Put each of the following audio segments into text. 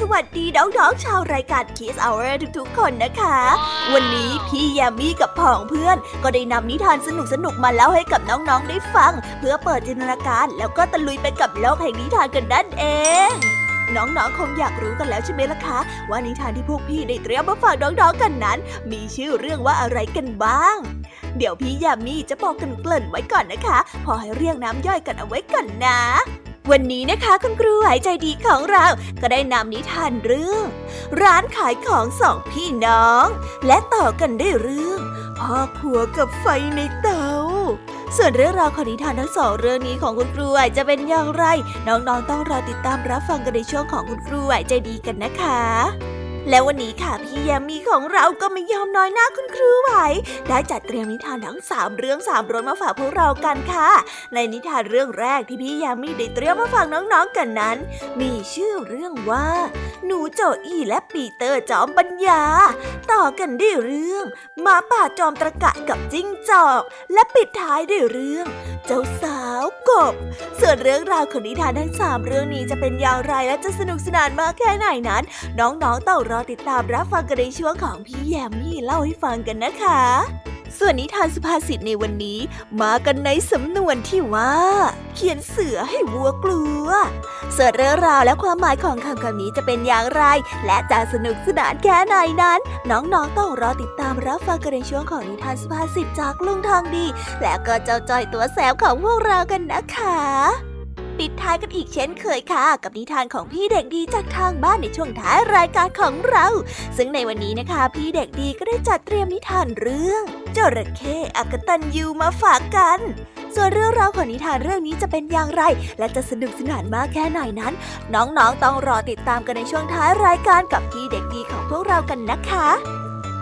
สวัสดีน้องๆชาวรายการ Kiss Hour ทุกๆ คนนะคะ วันนี้พี่ยามีกับพ่องเพื่อน ก็ได้นำนิทานสนุกๆมาเล่าให้กับน้องๆได้ฟัง เพื่อเปิดจินตนาการแล้วก็ตะลุยไปกับโลกแห่งนิทานกันนั่นเองน้องๆ คงอยากรู้กันแล้วใช่ไหมล่ะคะ ว่านิทานที่พวกพี่ได้เตรียมมาฝากน้องๆ กันนั้น มีชื่อเรื่องว่าอะไรกันบ้าง เดี๋ยวพี่ยามีจะบอกกันเกริ่นไว้ก่อนนะคะ พอให้เรียงน้ำย่อยกันเอาไว้ก่อนนะ วันนี้นะคะคุณครูหายใจดีของเราก็ได้นำนิทานเรื่อง ร้านขายของสองพี่น้อง และต่อกันด้วยเรื่องพ่อครัวกับไฟในเตา ส่วนเรื่องราวของนิทานทั้งสองเรื่องนี้ของคุณครูไหวจะเป็นอย่างไร น้องๆต้องรอติดตามรับฟังกันในช่วงของคุณครูไหวใจดีกันนะคะ และวันนี้ค่ะพี่ยามีของเราก็ไม่ยอมน้อยหน้าคุณครูไหว ได้จัดเตรียมนิทานทั้งสามเรื่องสามรสมาฝากพวกเรากันค่ะ ในนิทานเรื่องแรกที่พี่ยามีได้เตรียมมาฝากน้องๆกันนั้น มีชื่อเรื่องว่าหนูโจอี้และปีเตอร์จอมปัญญา ต่อกันด้วยเรื่องหมาป่าจอมตะกะกับจิ้งจอก และปิดท้ายด้วยเรื่อง เจ้าสาวกบ ส่วนเรื่องราวของนิทานทั้งสามเรื่องนี้จะเป็นอย่างไรและจะสนุกสนานมากแค่ไหนนั้น น้องๆต้องรอติดตามรับฟังกันในช่วงของพี่แยมมี่เล่าให้ฟังกันนะคะ ส่วนนิทานสุภาษิตในวันนี้มากันในสำนวนที่ว่า เขียนเสือให้วัวกลัวเสือเรื่องราวและความหมายของคำคำนี้จะเป็นอย่างไร และจะสนุกสนานแค่ไหนนั้น น้องๆต้องรอติดตามรับฟังกันในช่วงของนิทานสุภาษิตจากลุงทองดี และก็เจ้าจอยตัวแสบของพวกเรากันนะคะ ปิดท้ายกันอีกเช่นเคยค่ะ กับนิทานของพี่เด็กดีจากทางบ้านในช่วงท้ายรายการของเรา ซึ่งในวันนี้นะคะ พี่เด็กดีก็ได้จัดเตรียมนิทานเรื่องจระเข้อกตันยูมาฝากกัน ส่วนเรื่องราวของนิทานเรื่องนี้จะเป็นอย่างไร และจะสนุกสนานมากแค่ไหนนั้น น้องๆต้องรอติดตามกันในช่วงท้ายรายการกับพี่เด็กดีของพวกเรากันนะคะ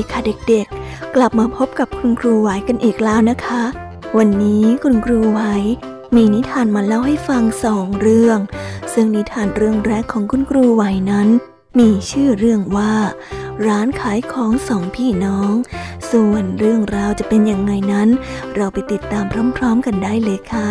ดีค่ะเด็กๆ กลับมาพบกับคุณครูไหวกันอีกแล้วนะคะ วันนี้คุณครูไหวมีนิทานมาเล่าให้ฟังสองเรื่อง ซึ่งนิทานเรื่องแรกของคุณครูไหวนั้น มีชื่อเรื่องว่า ร้านขายของสองพี่น้อง ส่วนเรื่องราวจะเป็นยังไงนั้น เราไปติดตามพร้อม ๆ กันได้เลยค่ะ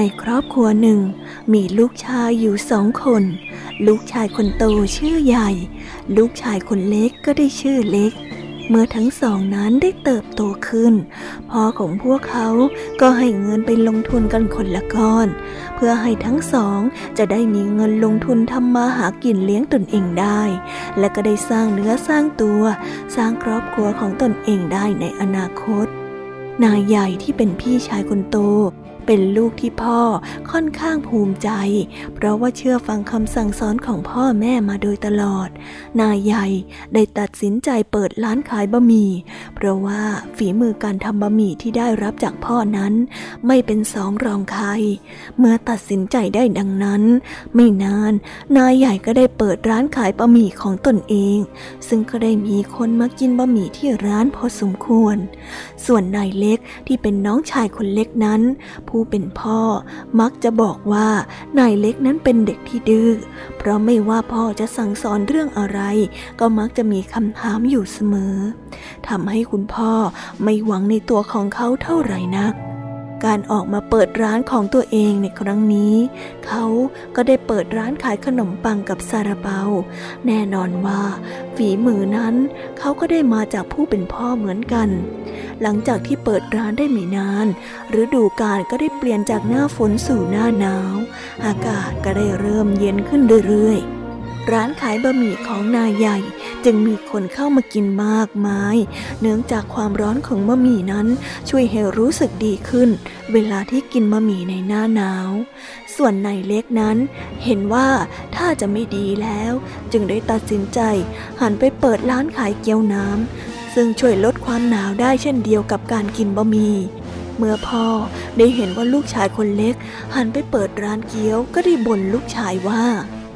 ในครอบครัวหนึ่ง มีลูกชายอยู่สองคน ลูกชายคนโตชื่อใหญ่ ลูกชายคนเล็กก็ได้ชื่อเล็ก เมื่อทั้งสองนั้นได้เติบโตขึ้น พ่อของพวกเขาก็ให้เงินไปลงทุนกันคนละก้อน เพื่อให้ทั้งสองจะได้มีเงินลงทุนทำมาหากินเลี้ยงตนเองได้ และก็ได้สร้างเนื้อสร้างตัว สร้างครอบครัวของตนเองได้ในอนาคตนายใหญ่ที่เป็นพี่ชายคนโต เป็นลูกที่พ่อค่อนข้างภูมิใจ เพราะว่าเชื่อฟังคำสั่งสอนของพ่อแม่มาโดยตลอด นายใหญ่ได้ตัดสินใจเปิดร้านขายบะหมี่ เพราะว่าฝีมือการทำบะหมี่ที่ได้รับจากพ่อนั้น ไม่เป็นสองรองใคร เมื่อตัดสินใจได้ดังนั้น ไม่นาน นายใหญ่ก็ได้เปิดร้านขายบะหมี่ของตนเอง ซึ่งก็ได้มีคนมากินบะหมี่ที่ร้านพอสมควรส่วนนายเล็กที่เป็นน้องชายคนเล็กนั้น ผู้เป็นพ่อมักจะบอกว่านายเล็กนั้นเป็นเด็กที่ดื้อ เพราะไม่ว่าพ่อจะสั่งสอนเรื่องอะไร ก็มักจะมีคำถามอยู่เสมอทำให้คุณพ่อไม่หวังในตัวของเขาเท่าไหร่นัก การออกมาเปิดร้านของตัวเองในครั้งนี้ เขาก็ได้เปิดร้านขายขนมปังกับซาลาเปา แน่นอนว่า ฝีมือนั้นเขาก็ได้มาจากผู้เป็นพ่อเหมือนกัน หลังจากที่เปิดร้านได้ไม่นานฤดูกาลก็ได้เปลี่ยนจากหน้าฝนสู่หน้าหนาว อากาศก็ได้เริ่มเย็นขึ้นเรื่อยๆ ร้านขายบะหมี่ของนายใหญ่ จึงมีคนเข้ามากินมากมาย เนื่องจากความร้อนของบะหมี่นั้นช่วยให้รู้สึกดีขึ้น เวลาที่กินบะหมี่ในหน้าหนาว ส่วนนายเล็กนั้น เห็นว่าถ้าจะไม่ดีแล้ว จึงได้ตัดสินใจ หันไปเปิดร้านขายเกี๊ยวน้ำซึ่งช่วยลดความหนาวได้เช่นเดียวกับการกินบะหมี่เมื่อพ่อได้เห็นว่าลูกชายคนเล็ก หันไปเปิดร้านเกี๊ยวก็ได้บ่นลูกชายว่า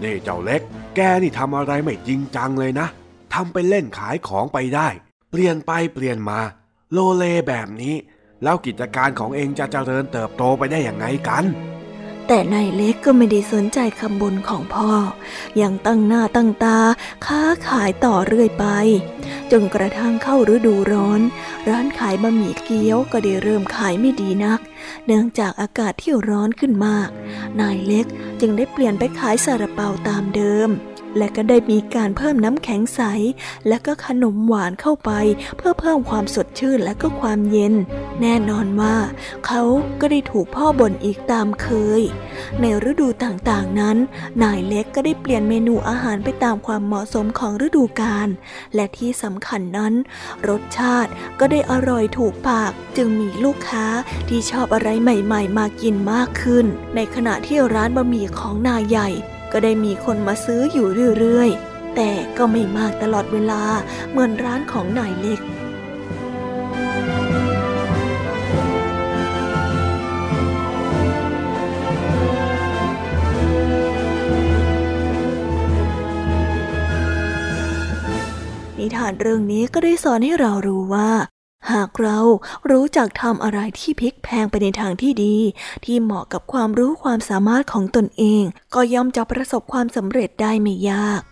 นี่เจ้าเล็ก แกนี่ทำอะไรไม่จริงจังเลยนะทำไปเล่นขายของไปได้ เปลี่ยนไปเปลี่ยนมา โลเลแบบนี้ แล้วกิจการของเองจะเจริญเติบโตไปได้อย่างไงกัน แต่นายเล็กก็ไม่ได้สนใจคำบ่นของพ่อ ยังตั้งหน้าตั้งตา ค้าขายต่อเรื่อยไป จนกระทั่งเข้าฤดูร้อน ร้านขายบะหมี่เกี๊ยวก็ได้เริ่มขายไม่ดีนัก เนื่องจากอากาศที่ร้อนขึ้นมาก นายเล็กจึงได้เปลี่ยนไปขายซาลาเปาตามเดิม และก็ได้มีการเพิ่มน้ำแข็งใส และก็ขนมหวานเข้าไป เพื่อเพิ่มความสดชื่นและก็ความเย็น แน่นอนว่าเขาก็ได้ถูกพ่อบ่นอีกตามเคย ในฤดูต่างๆนั้น นายเล็กก็ได้เปลี่ยนเมนูอาหารไปตามความเหมาะสมของฤดูกาลและที่สำคัญนั้น รสชาติก็ได้อร่อยถูกปากจึงมีลูกค้าที่ชอบอะไรใหม่ ๆ มากินมากขึ้น ในขณะที่ร้านบะหมี่ของนายใหญ่ ก็ได้มีคนมาซื้ออยู่เรื่อยๆ แต่ก็ไม่มากตลอดเวลาเหมือนร้านของนายเล็กนิทานเรื่องนี้ก็ได้สอนให้เรารู้ว่า หากเรารู้จักทำอะไรที่พลิกแพงไปในทางที่ดี ที่เหมาะกับความรู้ความสามารถของตนเอง ก็ย่อมจะประสบความสำเร็จได้ไม่ยาก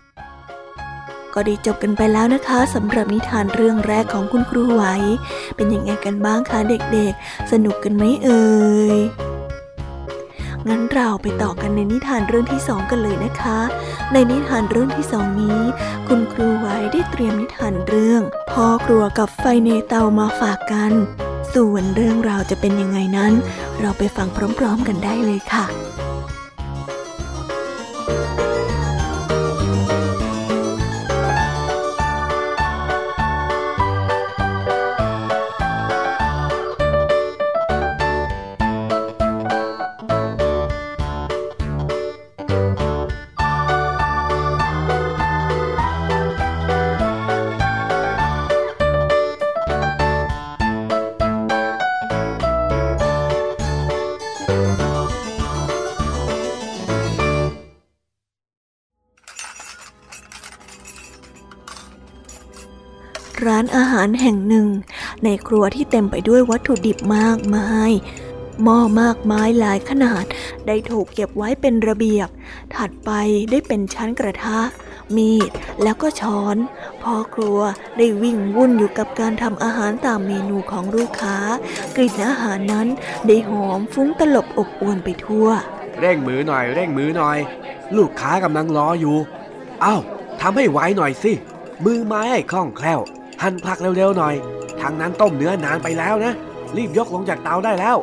ก็ได้จบกันไปแล้วนะคะสำหรับนิทานเรื่องแรกของคุณครูไหว เป็นยังไงกันบ้างคะเด็กๆ สนุกกันไหมเอ่ย งั้นเราไปต่อกันในนิทานเรื่องที่สองกันเลยนะคะ ในนิทานเรื่องที่สองนี้ คุณครูไว้ได้เตรียมนิทานเรื่องพ่อครัวกับไฟในเตามาฝากกัน ส่วนเรื่องราวจะเป็นยังไงนั้น เราไปฟังพร้อม ๆ กันได้เลยค่ะ ร้านอาหารแห่งหนึ่ง ในครัวที่เต็มไปด้วยวัตถุดิบมากมายหม้อมากมายหลายขนาด ได้ถูกเก็บไว้เป็นระเบียบ ถัดไปได้เป็นชั้นกระทะ มีดแล้วก็ช้อนพ่อครัวได้วิ่งวุ่นอยู่กับการทำอาหารตามเมนูของลูกค้า กลิ่นอาหารนั้นได้หอมฟุ้งตลบอบอวนไปทั่ว เร่งมือหน่อย เร่งมือหน่อย ลูกค้ากำลังรออยู่ เอ้าทำให้ไวหน่อยสิมือไม้ให้คล่องแคล่ว หั่นผักเร็วๆหน่อย ทางนั้นต้มเนื้อนานไปแล้วนะ รีบยกลงจากเตาได้แล้ว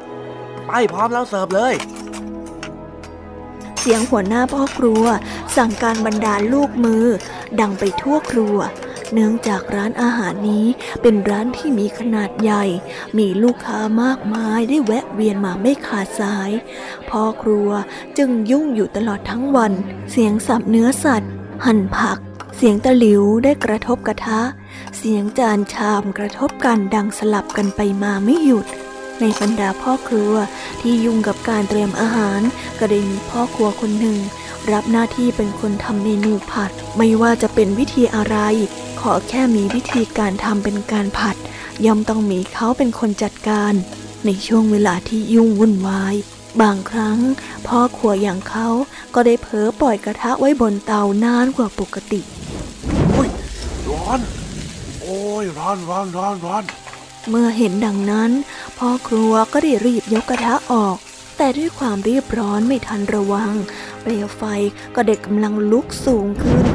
ไปพร้อมแล้วเสิร์ฟเลย เสียงหัวหน้าพ่อครัว สั่งการบรรดาลูกมือ ดังไปทั่วครัว เนื่องจากร้านอาหารนี้เป็นร้านที่มีขนาดใหญ่ มีลูกค้ามากมายได้แวะเวียนมาไม่ขาดสาย พ่อครัวจึงยุ่งอยู่ตลอดทั้งวัน เสียงสับเนื้อสัตว์ หั่นผัก เสียงตะหลิวได้กระทบกระทะ เสียงจานชามกระทบกันดังสลับกันไปมาไม่หยุด ในบรรดาพ่อครัวที่ยุ่งกับการเตรียมอาหาร ก็ได้มีพ่อครัวคนหนึ่ง รับหน้าที่เป็นคนทำเมนูผัด ไม่ว่าจะเป็นวิธีอะไร ขอแค่มีวิธีการทำเป็นการผัด ย่อมต้องมีเขาเป็นคนจัดการ ในช่วงเวลาที่ยุ่งวุ่นวายบางครั้ง พ่อครัวอย่างเขาก็ได้เผลอปล่อยกระทะไว้บนเตานานกว่าปกติร้อน อ้ยร้อนร้อนร้อนร้อนเมื่อเห็นดังนั้น พ่อครัวก็ได้รีบยกกระทะออก แต่ด้วยความรีบร้อนไม่ทันระวัง เปลวไฟก็ได้กำลังลุกสูงขึ้น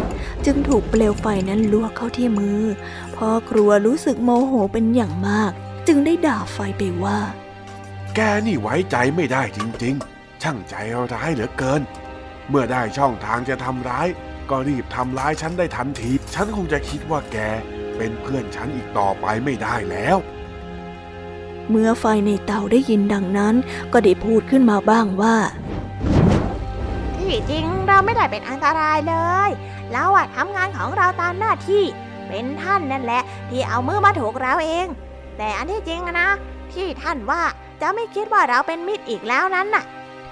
จึงถูกเปลวไฟนั้นลวกเข้าที่มือ พ่อครัวรู้สึกโมโหเป็นอย่างมาก จึงได้ด่าไฟไปว่า แกนี่ไว้ใจไม่ได้จริงๆ ช่างใจร้ายเหลือเกิน เมื่อได้ช่องทางจะทำร้าย ก็รีบทำร้ายฉันได้ทันที ฉันคงจะคิดว่าแก เป็นเพื่อนฉันอีกต่อไปไม่ได้แล้ว เมื่อไฟในเตาได้ยินดังนั้น ก็ได้พูดขึ้นมาบ้างว่า ที่จริงเราไม่ได้เป็นอันตรายเลยเราอะทำงานของเราตามหน้าที่ เป็นท่านนั่นแหละ ที่เอามือมาถูกเราเอง แต่อันที่จริงอะนะ ที่ท่านว่าจะไม่คิดว่าเราเป็นมิตรอีกแล้วนั้นน่ะ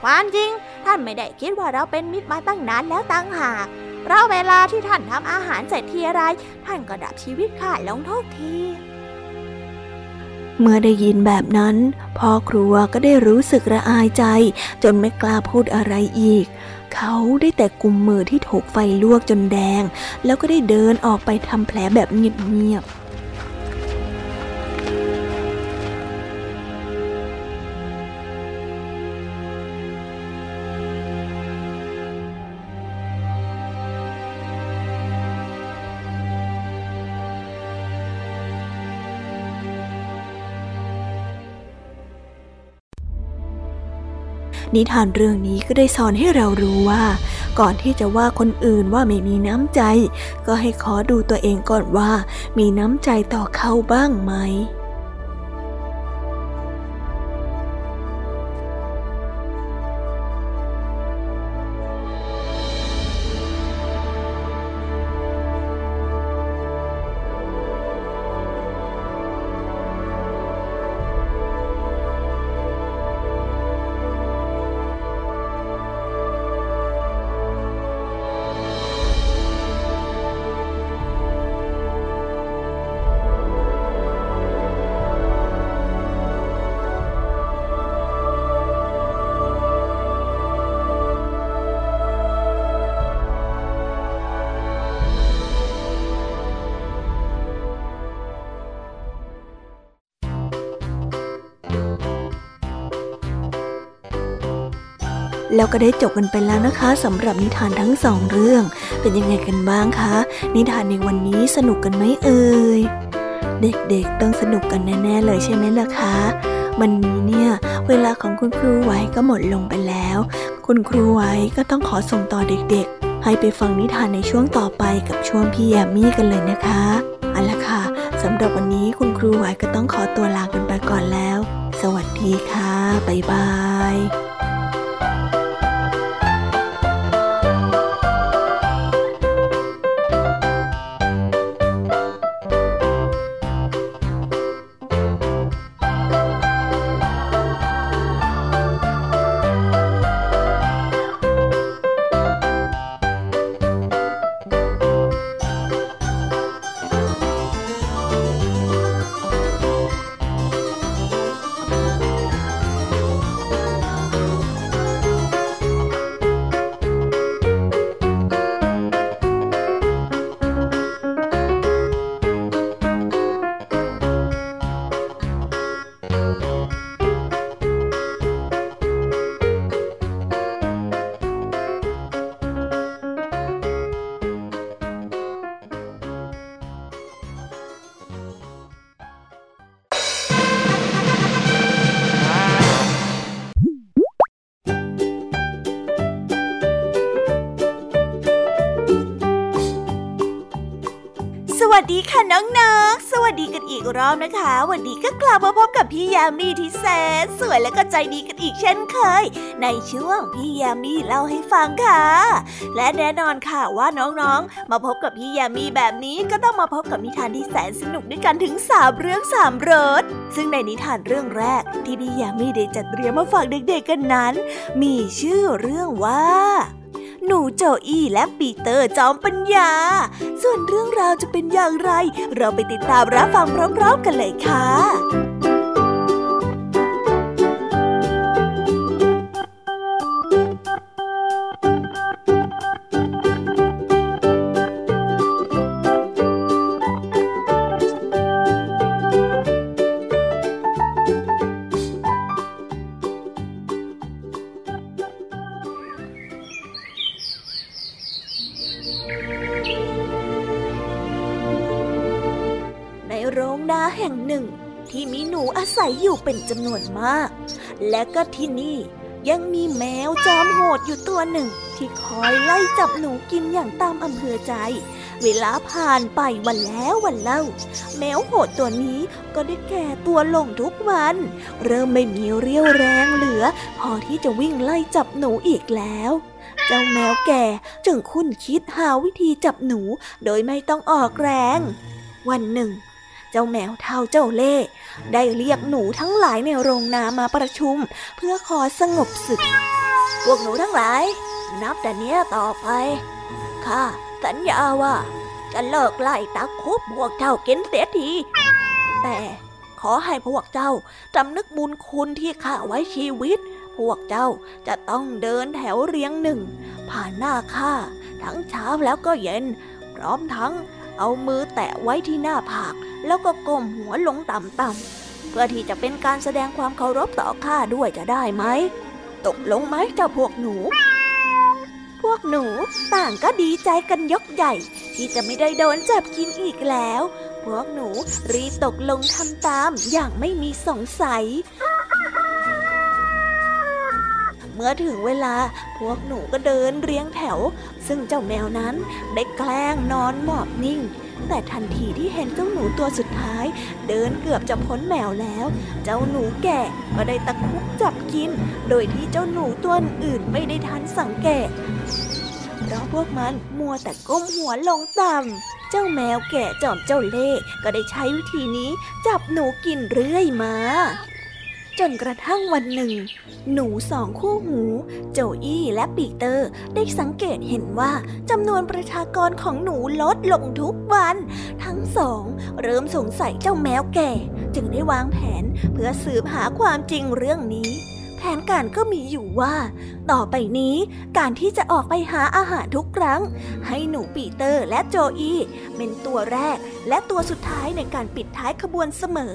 ความจริงท่านไม่ได้คิดว่าเราเป็นมิตรมาตั้งนานแล้วตั้งหาก เพราะเวลาที่ท่านทำอาหารเสร็จทีไร ท่านก็ดับชีวิตข้าลงทุกที เมื่อได้ยินแบบนั้น พ่อครัวก็ได้รู้สึกระอายใจ จนไม่กล้าพูดอะไรอีก เขาได้แต่กุมมือที่ถูกไฟลวกจนแดง แล้วก็ได้เดินออกไปทำแผลแบบเงียบๆ นิทานเรื่องนี้ก็ได้สอนให้เรารู้ว่า ก่อนที่จะว่าคนอื่นว่าไม่มีน้ำใจ ก็ให้ขอดูตัวเองก่อนว่า มีน้ำใจต่อเขาบ้างไหม แล้วก็ได้จบกันไปแล้วนะคะสำหรับนิทานทั้งสองเรื่อง เป็นยังไงกันบ้างคะ นิทานในวันนี้สนุกกันไหมเอ่ยเด็กๆต้องสนุกกันแน่ๆเลยใช่ไหมล่ะคะวันนี้เนี่ยเวลาของคุณครูไว้ก็หมดลงไปแล้ว คุณครูไว้ก็ต้องขอส่งต่อเด็กๆ ให้ไปฟังนิทานในช่วงต่อไปกับช่วงพี่แยมมี่กันเลยนะคะเอาละค่ะสำหรับวันนี้คุณครูไว้ก็ต้องขอตัวลากันไปก่อนแล้ว สวัสดีค่ะ บ๊ายบาย นะคะ วันนี้ก็กลับมาพบกับพี่ยามีที่แสนสวยและก็ใจดีกันอีกเช่นเคย ในช่วงพี่ยามีเล่าให้ฟังค่ะ และแน่นอนค่ะว่าน้องๆ มาพบกับพี่ยามีแบบนี้ก็ต้องมาพบกับนิทานที่แสนสนุกด้วยกันถึงสามเรื่องสามรสซึ่งในนิทานเรื่องแรกที่พี่ยามีได้จัดเตรียมมาฝากเด็กๆกันนั้น มีชื่อเรื่องว่า หนูโจอี้และปีเตอร์จอมปัญญา ส่วนเรื่องราวจะเป็นอย่างไร เราไปติดตามรับฟังพร้อมๆกันเลยค่ะ มาก และก็ที่นี่ยังมีแมวจอมโหดอยู่ตัวหนึ่ง ที่คอยไล่จับหนูกินอย่างตามอำเภอใจ เวลาผ่านไปวันแล้ววันเล่า แมวโหดตัวนี้ก็ได้แก่ตัวลงทุกวัน เริ่มไม่มีเรี่ยวแรงเหลือ พอที่จะวิ่งไล่จับหนูอีกแล้วเจ้าแมวแก่จึงคุ้นคิดหาวิธีจับหนูโดยไม่ต้องออกแรง วันหนึ่ง เจ้าแมวเท่าเจ้าเล่ได้เรียกหนูทั้งหลายในโรงนามาประชุม เพื่อขอสงบศึก พวกหนูทั้งหลาย นับแต่เนี้ยต่อไปข้าสัญญาว่า จะเลิกไล่ตะคุบพวกเจ้ากินเสียที แต่ขอให้พวกเจ้าจำนึกบุญคุณที่ข้าไว้ชีวิต พวกเจ้าจะต้องเดินแถวเรียงหนึ่ง ผ่านหน้าข้าทั้งเช้าแล้วก็เย็น พร้อมทั้ง เอามือแตะไว้ที่หน้าผาก แล้วก็ก้มหัวลงต่ำๆเพื่อที่จะเป็นการแสดงความเคารพต่อข้าด้วยจะได้ไหม ตกลงไหมเจ้าพวกหนู พวกหนูต่างก็ดีใจกันยกใหญ่ ที่จะไม่ได้โดนจับกินอีกแล้ว พวกหนูรีตกลงทำตามอย่างไม่มีสงสัย มื่อถึงเวลาพวกหนูก็เดินเรียงแถว ซึ่งเจ้าแมวนั้นได้แกล้งนอนหมอบนิ่ง แต่ทันทีที่เห็นเจ้าหนูตัวสุดท้าย เดินเกือบจะพ้นแมวแล้ว เจ้าหนูแก่ก็ได้ตะคุบจับกิน โดยที่เจ้าหนูตัวอื่นไม่ได้ทันสังเกตเพราะพวกมันมัวแต่ก้มหัวลงต่ำ เจ้าแมวแก่จอมเจ้าเล่ก็ได้ใช้วิธีนี้จับหนูกินเรื่อยมา จนกระทั่งวันหนึ่ง หนูสองคู่หู โจอี้และปีเตอร์ได้สังเกตเห็นว่าจำนวนประชากรของหนูลดลงทุกวัน ทั้งสองเริ่มสงสัยเจ้าแมวแก่ จึงได้วางแผนเพื่อสืบหาความจริงเรื่องนี้ แผนการก็มีอยู่ว่า ต่อไปนี้การที่จะออกไปหาอาหารทุกครั้ง ให้หนูปีเตอร์และโจอีเป็นตัวแรกและตัวสุดท้ายในการปิดท้ายขบวนเสมอ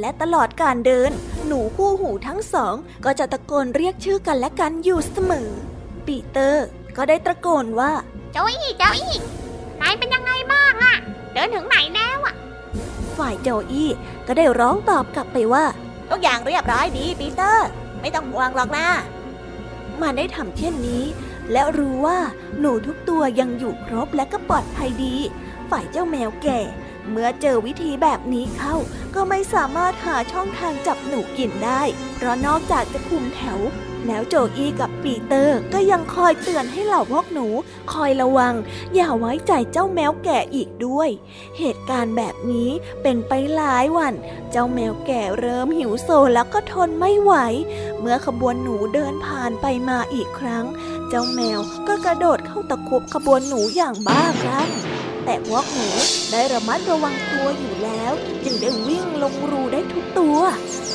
และตลอดการเดิน หนูคู่หูทั้งสอง ก็จะตะโกนเรียกชื่อกันและกันอยู่เสมอ ปีเตอร์ก็ได้ตะโกนว่าโจอี้โจอี้นายเป็นยังไงบ้างอะเดินถึงไหนแล้วอะฝ่ายโจอี้ก็ได้ร้องตอบกลับไปว่าทุกอย่างเรียบร้อยดีปีเตอร์ ไม่ต้องห่วงหรอกนะ มันได้ทำเช่นนี้ และรู้ว่าหนูทุกตัวยังอยู่ครบและก็ปลอดภัยดี ฝ่ายเจ้าแมวแก่ เมื่อเจอวิธีแบบนี้เข้า ก็ไม่สามารถหาช่องทางจับหนูกินได้ เพราะนอกจากจะคุมแถว แล้วโจอี้กับปีเตอร์ก็ยังคอยเตือนให้เหล่าพวกหนู คอยระวัง อย่าไว้ใจเจ้าแมวแก่อีกด้วย เหตุการณ์แบบนี้เป็นไปหลายวัน เจ้าแมวแก่เริ่มหิวโซแล้วก็ทนไม่ไหว เมื่อขบวนหนูเดินผ่านไปมาอีกครั้ง เจ้าแมวก็กระโดดเข้าตะคุบขบวนหนูอย่างบ้าคลั่ง แต่พวกหนูได้ระมัดระวังตัวอยู่แล้ว จึงได้วิ่งลงรูได้ทุกตัว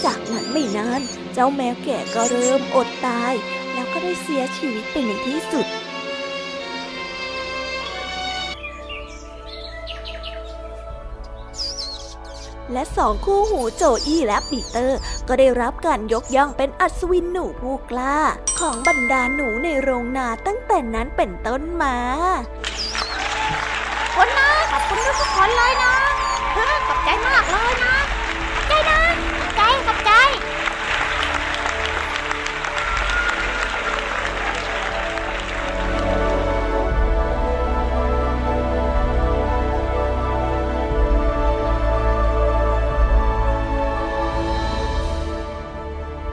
จากนั้นไม่นานเจ้าแมวแก่ก็เริ่มอดตาย แล้วก็ได้เสียชีวิตไปในที่สุดและสองคู่หูโจอี้และปีเตอร์ ก็ได้รับการยกย่องเป็นอัศวินหนูผู้กล้า ของบรรดาหนูในโรงนาตั้งแต่นั้นเป็นต้นมา คนนะ ขอบคุณทุกคนเลยนะเฮ้อขอบใจมากเลยนะใจนะขอบใจขอบใจ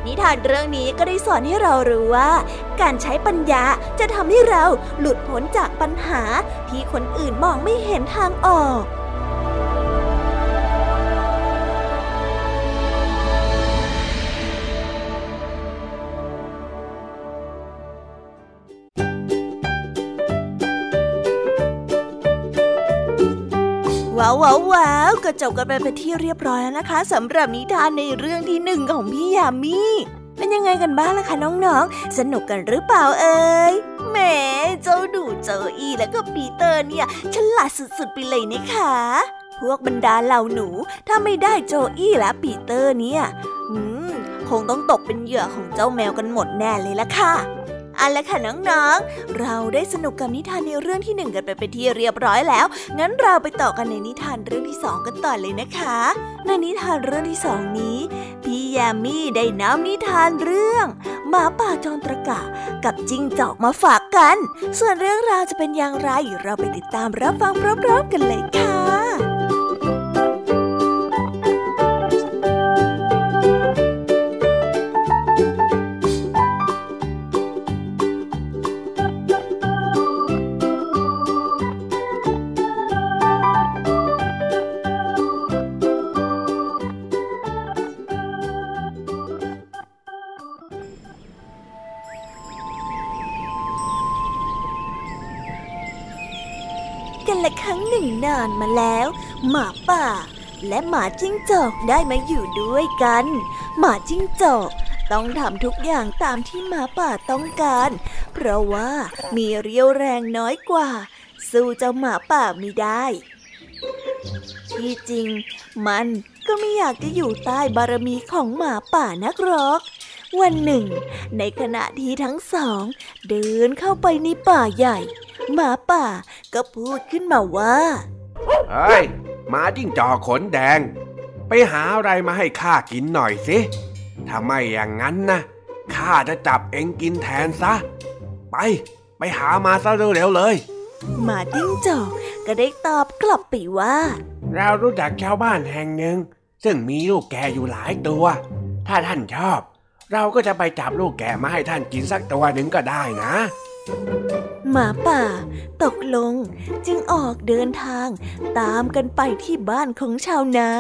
นิทานเรื่องนี้ก็ได้สอนให้เรารู้ว่า การใช้ปัญญาจะทำให้เราหลุดพ้นจากปัญหาที่คนอื่นมองไม่เห็นทางออกว้าวว้าวก็จบกันไปเป็นที่เรียบร้อยแล้วนะคะสำหรับนิทานในเรื่องที่หนึ่งของพี่ยามี เป็นยังไงกันบ้างล่ะคะน้องๆ สนุกกันหรือเปล่าเอ่ยแหมเจ้าดูเจออีแล้วก็ปีเตอร์เนี่ยฉลาดสุดๆไปเลยนะคะพวกบรรดาเหล่าหนู ถ้าไม่ได้โจอี้และปีเตอร์เนี่ยอืมคงต้องตกเป็นเหยื่อของเจ้าแมวกันหมดแน่เลยล่ะค่ะ เอาละค่ะน้องๆ เราได้สนุกกับนิทานในเรื่องที่หนึ่งกันไปเป็นที่เรียบร้อยแล้ว งั้นเราไปต่อกันในนิทานเรื่องที่สองกันต่อเลยนะคะ ในนิทานเรื่องที่สองนี้ พี่ยามีได้นำนิทานเรื่องหมาป่าจอมตระกะกับจิ้งจอกมาฝากกัน ส่วนเรื่องราวจะเป็นอย่างไรเราไปติดตามรับฟังพร้อมๆกันเลยค่ะานมาแล้ว หมาป่า และหมาจิ้งจอกได้มาอยู่ด้วยกัน หมาจิ้งจอกต้องทำทุกอย่างตามที่หมาป่าต้องการ เพราะว่ามีเรียวแรงน้อยกว่า สู้เจ้าหมาป่าไม่ได้ ที่จริง มันก็ไม่อยากจะอยู่ใต้บารมีของหมาป่านักหรอกวันหนึ่ง ในขณะที่ทั้งสอง เดินเข้าไปในป่าใหญ่ หมาป่าก็พูดขึ้นมาว่า เฮ้ยหมาจิ้งจอกขนแดง ไปหาอะไรมาให้ข้ากินหน่อยสิถ้าไม่อย่างนั้นนะข้าจะจับเองกินแทนซะ ไป ไปหามาซะเร็วๆเลยหมาจิ้งจอกก็ได้ตอบกลับไปว่า เรารู้จักชาวบ้านแห่งหนึ่ง ซึ่งมีลูกแกะอยู่หลายตัว ถ้าท่านชอบ เราก็จะไปจับลูกแกะมาให้ท่านกินสักตัวหนึ่งก็ได้นะ หมาป่า ตกลงจึงออกเดินทางตามกันไปที่บ้านของชาวนา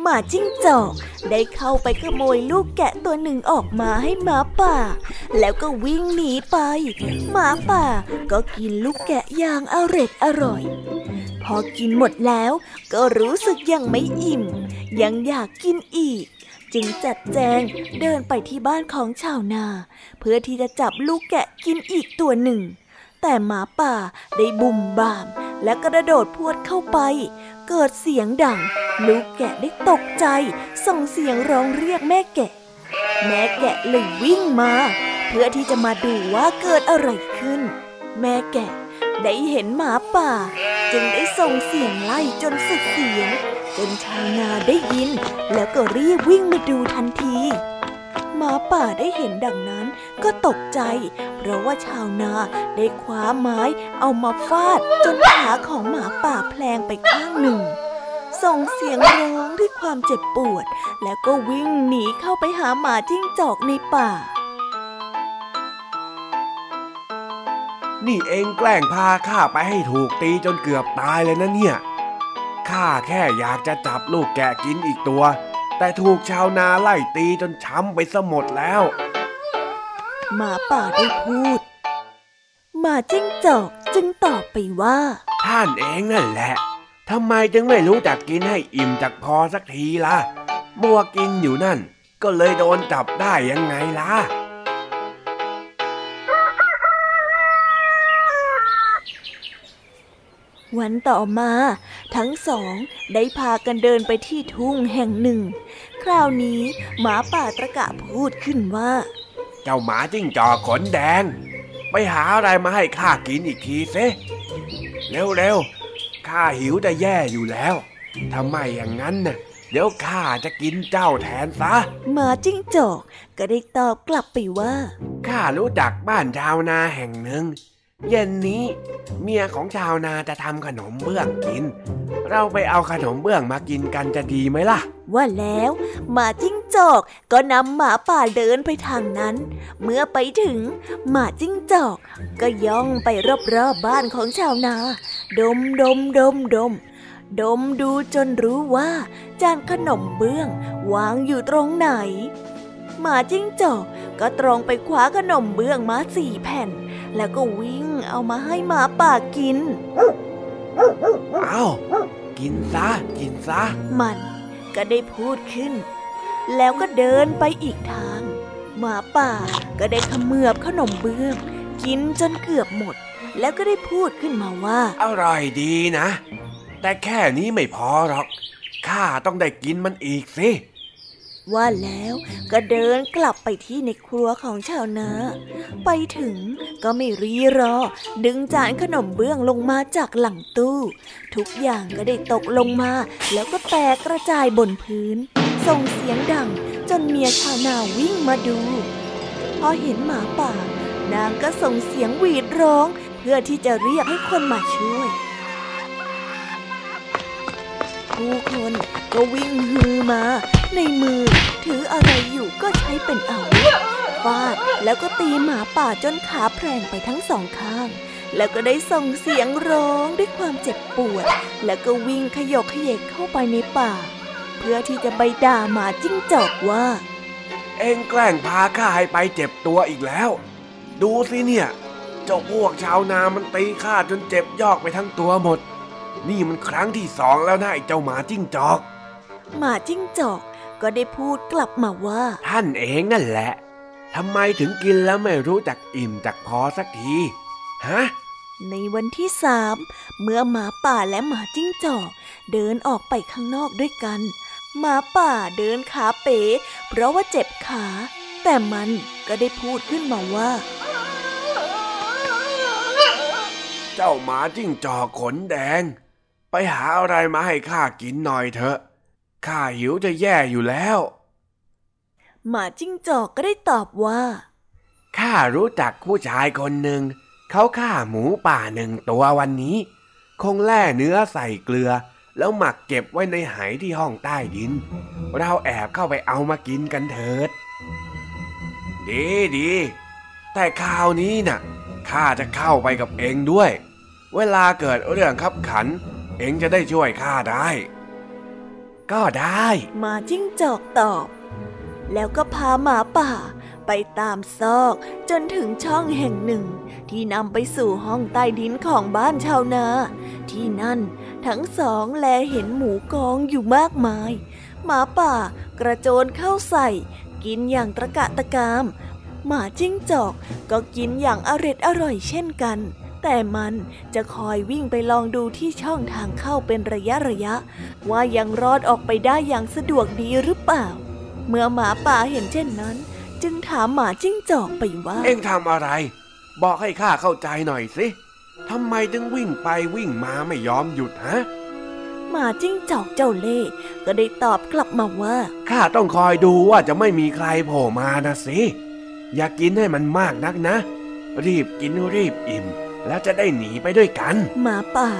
หมาจิ้งจอกได้เข้าไปขโมยลูกแกะตัวหนึ่งออกมาให้หมาป่า แล้วก็วิ่งหนีไป หมาป่าก็กินลูกแกะอย่างอร็ดอร่อย พอกินหมดแล้วก็รู้สึกยังไม่อิ่ม ยังอยากกินอีก จึงจัดแจงเดินไปที่บ้านของชาวนา เพื่อที่จะจับลูกแกะกินอีกตัวหนึ่ง แต่หมาป่าได้บุ่มบาม และกระโดดพวดเข้าไป เกิดเสียงดัง ลูกแกะได้ตกใจ ส่งเสียงร้องเรียกแม่แกะ แม่แกะเลยวิ่งมา เพื่อที่จะมาดูว่าเกิดอะไรขึ้น แม่แกะได้เห็นหมาป่า จึงได้ส่งเสียงไล่จนสุดเสียง จนชาวนาได้ยิน แล้วก็รีบวิ่งมาดูทันทีหมาป่าได้เห็นดังนั้นก็ตกใจ เพราะว่าชาวนาได้คว้าไม้เอามาฟาด จนขาของหมาป่าแพลงไปข้างหนึ่ง ส่งเสียงร้องด้วยความเจ็บปวด แล้วก็วิ่งหนีเข้าไปหาหมาจิ้งจอกในป่า นี่เองแกล้งพาข้าไปให้ถูกตีจนเกือบตายเลยนะเนี่ย ข้าแค่อยากจะจับลูกแกะกินอีกตัว แต่ถูกชาวนาไล่ตีจนช้ำไปซะหมดแล้ว หมาป่าได้พูด หมาจิ้งจอกจึงตอบไปว่า ท่านเองนั่นแหละทำไมจึงไม่รู้จักกินให้อิ่มจากพอสักทีล่ะมัวกินอยู่นั่น ก็เลยโดนจับได้ยังไงล่ะวันต่อมา ทั้งสองได้พากันเดินไปที่ทุ่งแห่งหนึ่ง คราวนี้หมาป่าตะกะพูดขึ้นว่า เจ้าหมาจิ้งจอกขนแดง ไปหาอะไรมาให้ข้ากินอีกทีเซเร็วๆข้าหิวจะแย่อยู่แล้วทำไมอย่างนั้นน่ะเดี๋ยวข้าจะกินเจ้าแทนซะหมาจิ้งจอกก็ได้ตอบกลับไปว่าข้ารู้จักบ้านชาวนาแห่งหนึ่ง เย็นนี้เมียของชาวนาจะทำขนมเบื้องกิน เราไปเอาขนมเบื้องมากินกันจะดีไหมล่ะ ว่าแล้วหมาจิ้งจอกก็นำหมาป่าเดินไปทางนั้น เมื่อไปถึงหมาจิ้งจอกก็ย่องไปรอบๆบบ้านของชาวนา ดมดมดมดม ดมดูจนรู้ว่าจานขนมเบื้องวางอยู่ตรงไหน หมาจิ้งจอกก็ตรงไปคว้าขนมเบื้องมาสี่แผ่น แล้วก็วิ่งเอามาให้หมาป่ากิน เอากินซะ กินซะ มันก็ได้พูดขึ้น แล้วก็เดินไปอีกทาง หมาป่าก็ได้เขมือบขนมเบื้อง กินจนเกือบหมด แล้วก็ได้พูดขึ้นมาว่า อร่อยดีนะ แต่แค่นี้ไม่พอหรอก ข้าต้องได้กินมันอีกสิ ว่าแล้วก็เดินกลับไปที่ในครัวของชาวนา ไปถึงก็ไม่รีรอ ดึงจานขนมเบื้องลงมาจากหลังตู้ ทุกอย่างก็ได้ตกลงมา แล้วก็แตกกระจายบนพื้น ส่งเสียงดังจนเมียชาวนาวิ่งมาดู พอเห็นหมาป่า นางก็ส่งเสียงหวีดร้อง เพื่อที่จะเรียกให้คนมาช่วย ผู้คนก็วิ่งฮือมา ในมือถืออะไรอยู่ก็ใช้เป็นอาวุธฟาดแล้วก็ตีหมาป่าจนขาแพร่งไปทั้งสองข้าง แล้วก็ได้ส่งเสียงร้องด้วยความเจ็บปวด แล้วก็วิ่งขยกขยเยกเข้าไปในป่า เพื่อที่จะไปด่าหมาจิ้งจอกว่า เองแกล้งพาข้าให้ไปเจ็บตัวอีกแล้ว ดูสิเนี่ย เจ้าพวกชาวนามันตีข้าจนเจ็บยอกไปทั้งตัวหมด นี่มันครั้งที่สองแล้วนะไอ้เจ้าหมาจิ้งจอก หมาจิ้งจอกก็ได้พูดกลับมาว่า ท่านเองนั่นแหละทำไมถึงกินแล้วไม่รู้จักอิ่มจักพอสักที ฮะ ในวันที่สามเมื่อหมาป่าและหมาจิ้งจอก เดินออกไปข้างนอกด้วยกัน หมาป่าเดินขาเป๋ เพราะว่าเจ็บขา แต่มันก็ได้พูดขึ้นมาว่า เจ้าหมาจิ้งจอกขนแดงไป หาอะไรมาให้ข้ากินหน่อยเถอะข้าหิวจะแย่อยู่แล้ว หมาจิ้งจอกก็ได้ตอบว่า ข้ารู้จักผู้ชายคนหนึ่ง เขาฆ่าหมูป่าหนึ่งตัววันนี้ คงแล่เนื้อใส่เกลือ แล้วหมักเก็บไว้ในไหที่ห้องใต้ดิน เราแอบเข้าไปเอามากินกันเถิด ดีดี แต่คราวนี้น่ะข้าจะเข้าไปกับเองด้วย เวลาเกิดเรื่องขับขัน เองจะได้ช่วยข้าได้ ก็ได้หมาจิ้งจอกตอบ แล้วก็พาหมาป่าไปตามซอกจนถึงช่องแห่งหนึ่ง ที่นำไปสู่ห้องใต้ดินของบ้านชาวนา ที่นั่นทั้งสองแลเห็นหมูกองอยู่มากมาย หมาป่ากระโจนเข้าใส่ กินอย่างตะกะตะกาม หมาจิ้งจอกก็กินอย่างอร็ดอร่อยเช่นกัน แต่มันจะคอยวิ่งไปลองดูที่ช่องทางเข้าเป็นระยะระยะ ว่ายังรอดออกไปได้อย่างสะดวกดีหรือเปล่า เมื่อหมาป่าเห็นเช่นนั้น จึงถามหมาจิ้งจอกไปว่า เอ็งทำอะไร บอกให้ข้าเข้าใจหน่อยสิทำไมถึงวิ่งไปวิ่งมาไม่ยอมหยุดฮะหมาจิ้งจอกเจ้าเล่ห์ก็ได้ตอบกลับมาว่าข้าต้องคอยดูว่าจะไม่มีใครโผล่มานะสิ อย่ากกินให้มันมากนักนะ รีบกินรีบอิ่ม แล้วจะได้หนีไปด้วยกัน หมาป่า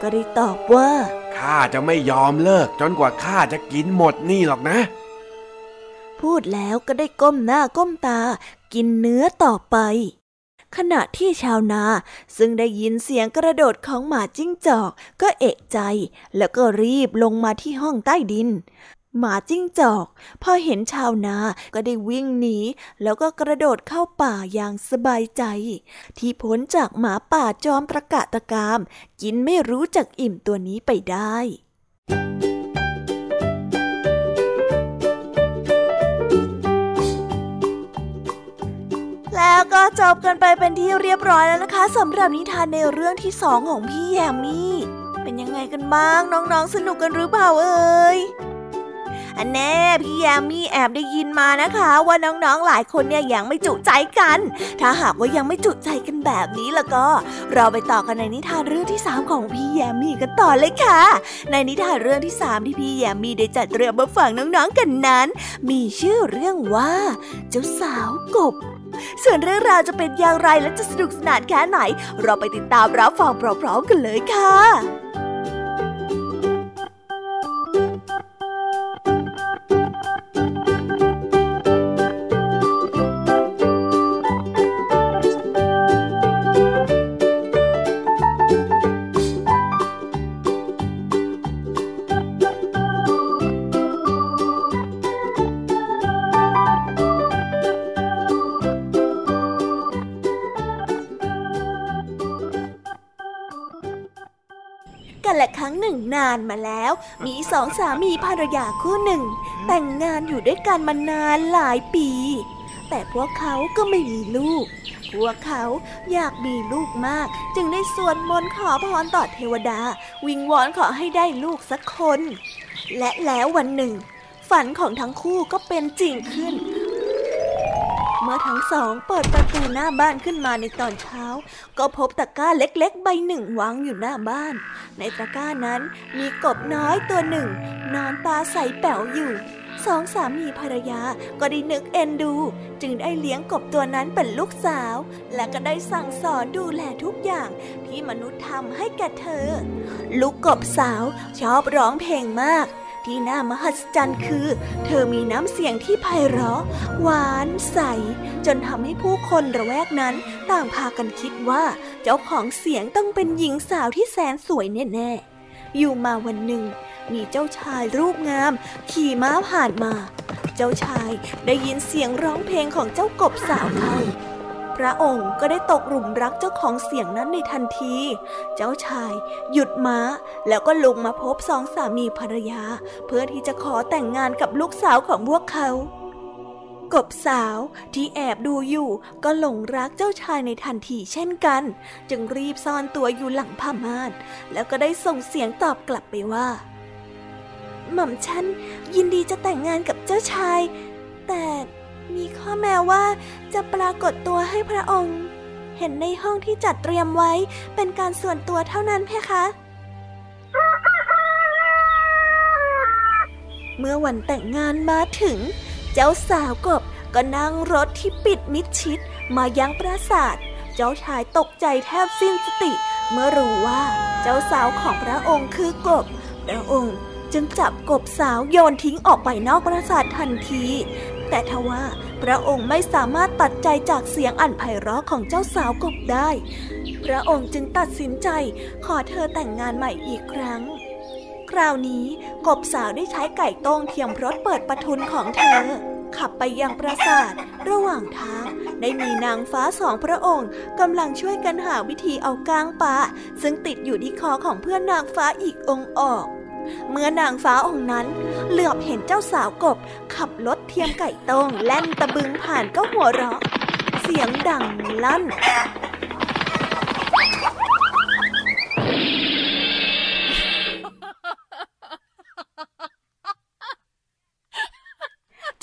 ก็ได้ตอบว่าข้าจะไม่ยอมเลิกจนกว่าข้าจะกินหมดนี่หรอกนะ พูดแล้วก็ได้ก้มหน้าก้มตา กินเนื้อต่อไป ขณะที่ชาวนาซึ่งได้ยินเสียงกระโดดของหมาจิ้งจอก ก็เอกใจ แล้วก็รีบลงมาที่ห้องใต้ดิน หมาจิ้งจอก พอเห็นชาวนาก็ได้วิ่งหนีแล้วก็กระโดดเข้าป่าอย่างสบายใจ ที่พ้นจากหมาป่าจอมตะกะตะกาม กินไม่รู้จักอิ่มตัวนี้ไปได้แล้วก็จบกันไปเป็นที่เรียบร้อยแล้วนะคะสำหรับนิทานในเรื่องที่สองของพี่แยมมี่ เป็นยังไงกันบ้างน้องๆสนุกกันหรือเปล่าเอ่ย อันแน่พี่แยมมี่แอบได้ยินมานะคะ ว่าน้องๆหลายคนเนี่ยยังไม่จุใจกัน ถ้าหากว่ายังไม่จุใจกันแบบนี้แล้วก็ เราไปต่อกันในนิทานเรื่องที่ 3 ของพี่แยมมี่กันต่อเลยค่ะ ในนิทานเรื่องที่ 3 ที่พี่แยมมี่ได้จัดเตรียมมาฝากน้องๆกันนั้น มีชื่อเรื่องว่า เจ้าสาวกบส่วนเรื่องราวจะเป็นอย่างไรและจะสนุกสนานแค่ไหน เราไปติดตามรับฟังพร้อมๆกันเลยค่ะ แล้วมีสองสามีภรรยาคู่หนึ่ง แต่งงานอยู่ด้วยกันมานานหลายปี แต่พวกเขาก็ไม่มีลูก พวกเขาอยากมีลูกมาก จึงได้สวดมนต์ขอพรต่อเทวดา วิงวอนขอให้ได้ลูกสักคน และแล้ววันหนึ่ง ฝันของทั้งคู่ก็เป็นจริงขึ้นเมื่อทั้งสองเปิดประตูหน้าบ้านขึ้นมาในตอนเช้า ก็พบตะกร้าเล็กๆ ใบหนึ่งวางอยู่หน้าบ้าน ในตะกร้านั้นมีกบน้อยตัวหนึ่ง นอนตาใสแป๋วอยู่สองสามีภรรยาก็ได้นึกเอ็นดู จึงได้เลี้ยงกบตัวนั้นเป็นลูกสาว และก็ได้สั่งสอนดูแลทุกอย่างที่มนุษย์ทำให้แก่เธอ ลูกกบสาวชอบร้องเพลงมาก ที่น่ามหัศจรรย์คือ เธอมีน้ำเสียงที่ไพเราะ หวานใส จนทำให้ผู้คนระแวกนั้นต่างพากันคิดว่า เจ้าของเสียงต้องเป็นหญิงสาวที่แสนสวยแน่ๆ อยู่มาวันหนึ่ง มีเจ้าชายรูปงาม ขี่ม้าผ่านมา เจ้าชายได้ยินเสียงร้องเพลงของเจ้ากบสาวเขา ระองค์ก็ได้ตกหลุมรักเจ้าของเสียงนั้นในทันที เจ้าชาย หยุดม้า แล้วก็ลงมาพบสองสามีภรรยา เพื่อที่จะขอแต่งงานกับลูกสาวของพวกเขากบสาวที่แอบดูอยู่ก็หลงรักเจ้าชายในทันทีเช่นกัน จึงรีบซ่อนตัวอยู่หลังผ้าม่านแล้วก็ได้ส่งเสียงตอบกลับไปว่า หม่อมฉันยินดีจะแต่งงานกับเจ้าชาย แต่ มีข้อแม้ว่าจะปรากฏตัวให้พระองค์ เห็นในห้องที่จัดเตรียมไว้เป็นการส่วนตัวเท่านั้นเพคะ เมื่อวันแต่งงานมาถึง เจ้าสาวกบก็นั่งรถที่ปิดมิดชิดมายังปราสาท เจ้าชายตกใจแทบสิ้นสติ เมื่อรู้ว่าเจ้าสาวของพระองค์คือกบ พระองค์จึงจับกบสาวโยนทิ้งออกไปนอกปราสาททันที แต่ทว่าพระองค์ไม่สามารถตัดใจจากเสียงอันไพเราะของเจ้าสาวกบได้ พระองค์จึงตัดสินใจขอเธอแต่งงานใหม่อีกครั้ง คราวนี้กบสาวได้ใช้ไก่ต้งเทียมรถเปิดประทุนของเธอ ขับไปยังปราสาท ระหว่างทางได้มีนางฟ้าสองพระองค์กำลังช่วยกันหาวิธีเอาก้างปลาซึ่งติดอยู่ที่คอของเพื่อนนางฟ้าอีกองค์ออก เมื่อนางฟ้าองค์นั้น เหลือบเห็นเจ้าสาวกบ ขับรถเทียมไก่ต้งแล่นตะบึงผ่านก็หัวเราะ เสียงดังลั่น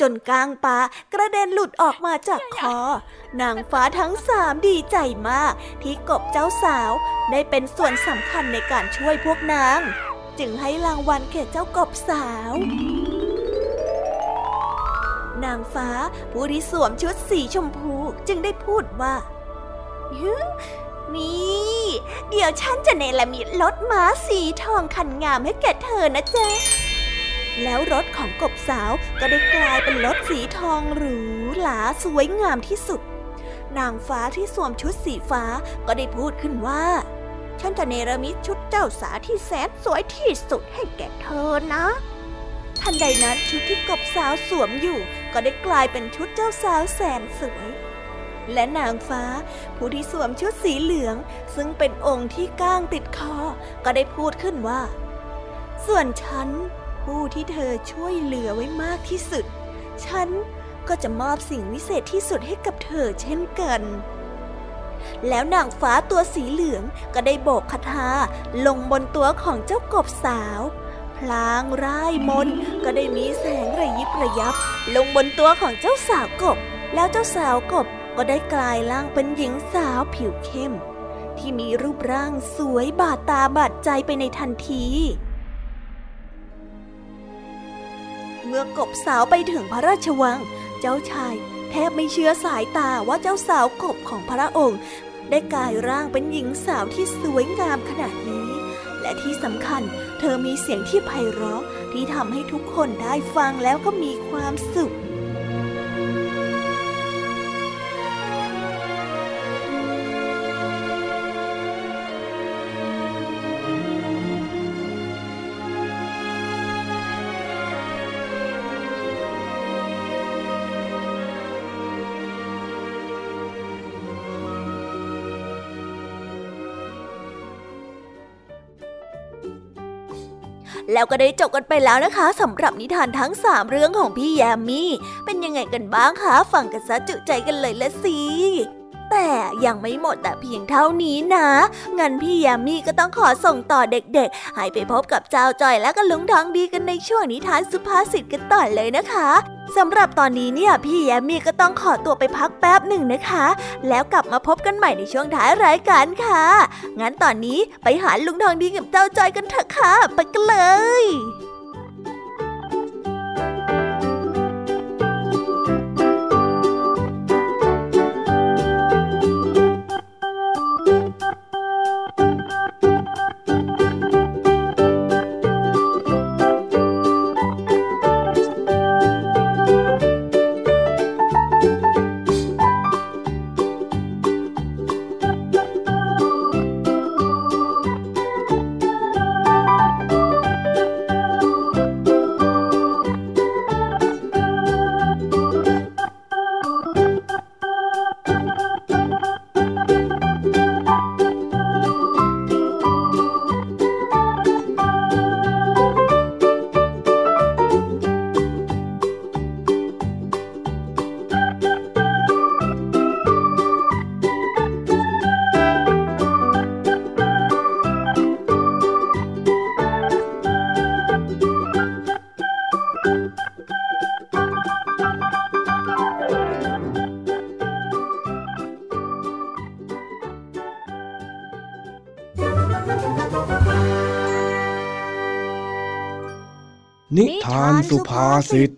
จนกลางปลากระเด็นหลุดออกมาจากคอนางฟ้าทั้งสามดีใจมาก ที่กบเจ้าสาวได้เป็นส่วนสำคัญในการช่วยพวกนาง จึงให้รางวัลแก่เจ้ากบสาว นางฟ้าผู้ที่สวมชุดสีชมพูจึงได้พูดว่าฮึนี่เดี๋ยวฉันจะเนรมิตรถม้าสีทองคันงามให้แก่เธอนะจ๊ะแล้วรถของกบสาวก็ได้กลายเป็นรถสีทองหรูหราสวยงามที่สุด นางฟ้าที่สวมชุดสีฟ้าก็ได้พูดขึ้นว่า ฉันจะเนรมิตชุดเจ้าสาวที่แสนสวยที่สุดให้แก่เธอนะ ทันใดนั้นชุดที่กบสาวสวมอยู่ ก็ได้กลายเป็นชุดเจ้าสาวแสนสวย และนางฟ้า ผู้ที่สวมชุดสีเหลือง ซึ่งเป็นองค์ที่ก้างติดคอ ก็ได้พูดขึ้นว่า ส่วนฉัน ผู้ที่เธอช่วยเหลือไว้มากที่สุด ฉันก็จะมอบสิ่งวิเศษที่สุดให้กับเธอเช่นกัน แล้วนางฟ้าตัวสีเหลืองก็ได้โบกคาถาลงบนตัวของเจ้ากบสาว พลางร่ายมนก็ได้มีแสงระยิบระยับ ลงบนตัวของเจ้าสาวกบ แล้วเจ้าสาวกบก็ได้กลายร่างเป็นหญิงสาวผิวเข้ม ที่มีรูปร่างสวยบาดตาบาดใจไปในทันทีเมื่อกบสาวไปถึงพระราชวัง เจ้าชายแทบไม่เชื่อสายตาว่าเจ้าสาวกบของพระองค์ ได้กลายร่างเป็นหญิงสาวที่สวยงามขนาดนี้ และที่สำคัญ เธอมีเสียงที่ไพเราะที่ทำให้ทุกคนได้ฟังแล้วก็มีความสุข แล้วก็ได้จบกันไปแล้วนะคะสำหรับนิทานทั้ง 3 เรื่องของพี่แยมมี่เป็นยังไงกันบ้างคะ ฟังกันซะจุใจกันเลยละสิ แต่ยังไม่หมดแต่เพียงเท่านี้นะงั้นพี่แยมมี่ก็ต้องขอส่งต่อเด็กๆ ให้ไปพบกับเจ้าจอยและก็ลุงทองดีกันในช่วงนิทานสุภาษิตกันต่อเลยนะคะสำหรับตอนนี้เนี่ยพี่แยมมี่ก็ต้องขอตัวไปพักแป๊บหนึ่งนะคะ แล้วกลับมาพบกันใหม่ในช่วงท้ายรายการค่ะ งั้นตอนนี้ไปหาลุงทองดีกับเจ้าจอยกันเถอะค่ะ ไปกันเลย นิทานสุภาษิต